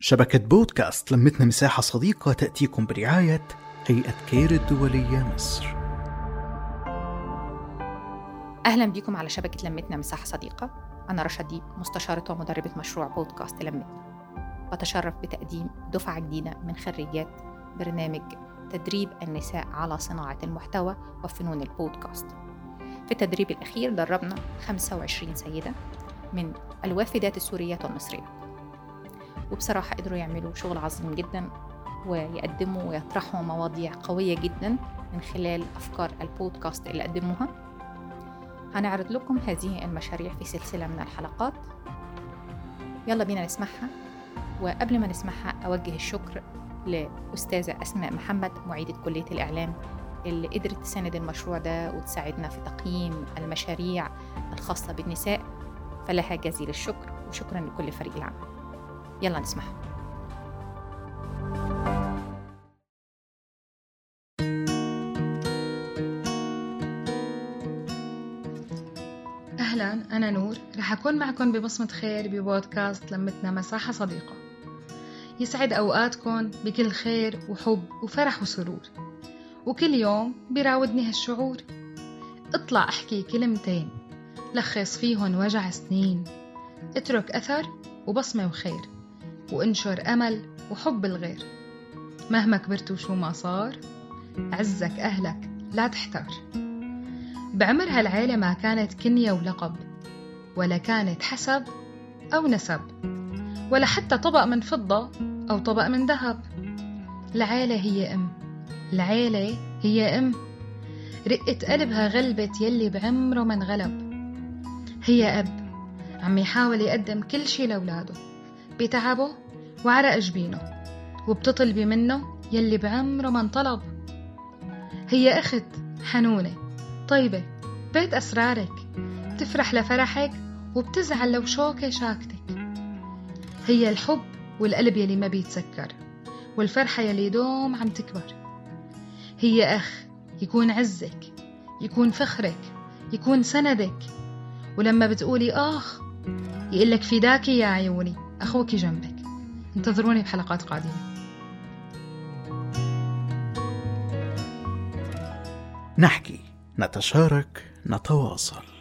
شبكة بودكاست لمتنا مساحة صديقة تأتيكم برعاية هيئة كير الدولية مصر. أهلا بكم على شبكة لمتنا مساحة صديقة. أنا رشا ديب مستشارة ومدربة مشروع بودكاست لمتنا. بتشرف بتقديم دفعة جديدة من خريجات برنامج تدريب النساء على صناعة المحتوى وفنون البودكاست. في التدريب الأخير دربنا 25 سيدة من الوافدات السوريات والمصريات وبصراحة قدروا يعملوا شغل عظيم جدا ويقدموا ويطرحوا مواضيع قوية جدا من خلال أفكار البودكاست اللي قدموها. هنعرض لكم هذه المشاريع في سلسلة من الحلقات. يلا بينا نسمعها. وقبل ما نسمعها أوجه الشكر لأستاذة أسماء محمد معيدة كلية الإعلام اللي قدرت تساند المشروع ده وتساعدنا في تقييم المشاريع الخاصة بالنساء. فلها جزيل الشكر وشكرا لكل فريق العمل. يلا نسمعها. أهلا أنا نور. رح أكون معكم ببصمة خير ببودكاست لمتنا مساحة صديقة. يسعد أوقاتكم بكل خير وحب وفرح وسرور. وكل يوم بيراودني هالشعور. اطلع أحكي كلمتين. لخص فيهن وجع سنين. اترك أثر وبصمة وخير. وانشر أمل وحب الغير. مهما كبرت وشو ما صار عزك أهلك لا تحتار. بعمر هالعيلة ما كانت كنية ولقب ولا كانت حسب أو نسب ولا حتى طبق من فضة أو طبق من ذهب. العيلة هي أم العيلة هي أم. رقة قلبها غلبت يلي بعمره ما انغلب. هي أب عم يحاول يقدم كل شي لأولاده. بتعبه وعرق جبينه وبتطلبي منه يلي بعمره ما انطلب. هي أخت حنونة طيبة بيت أسرارك تفرح لفرحك وبتزعل لو شوكة شاكتك. هي الحب والقلب يلي ما بيتسكر والفرحة يلي دوم عم تكبر. هي أخ يكون عزك يكون فخرك يكون سندك ولما بتقولي آخ يقلك فداكي يا عيوني. أخوك جنبك. انتظروني بحلقات قادمة. نحكي نتشارك نتواصل.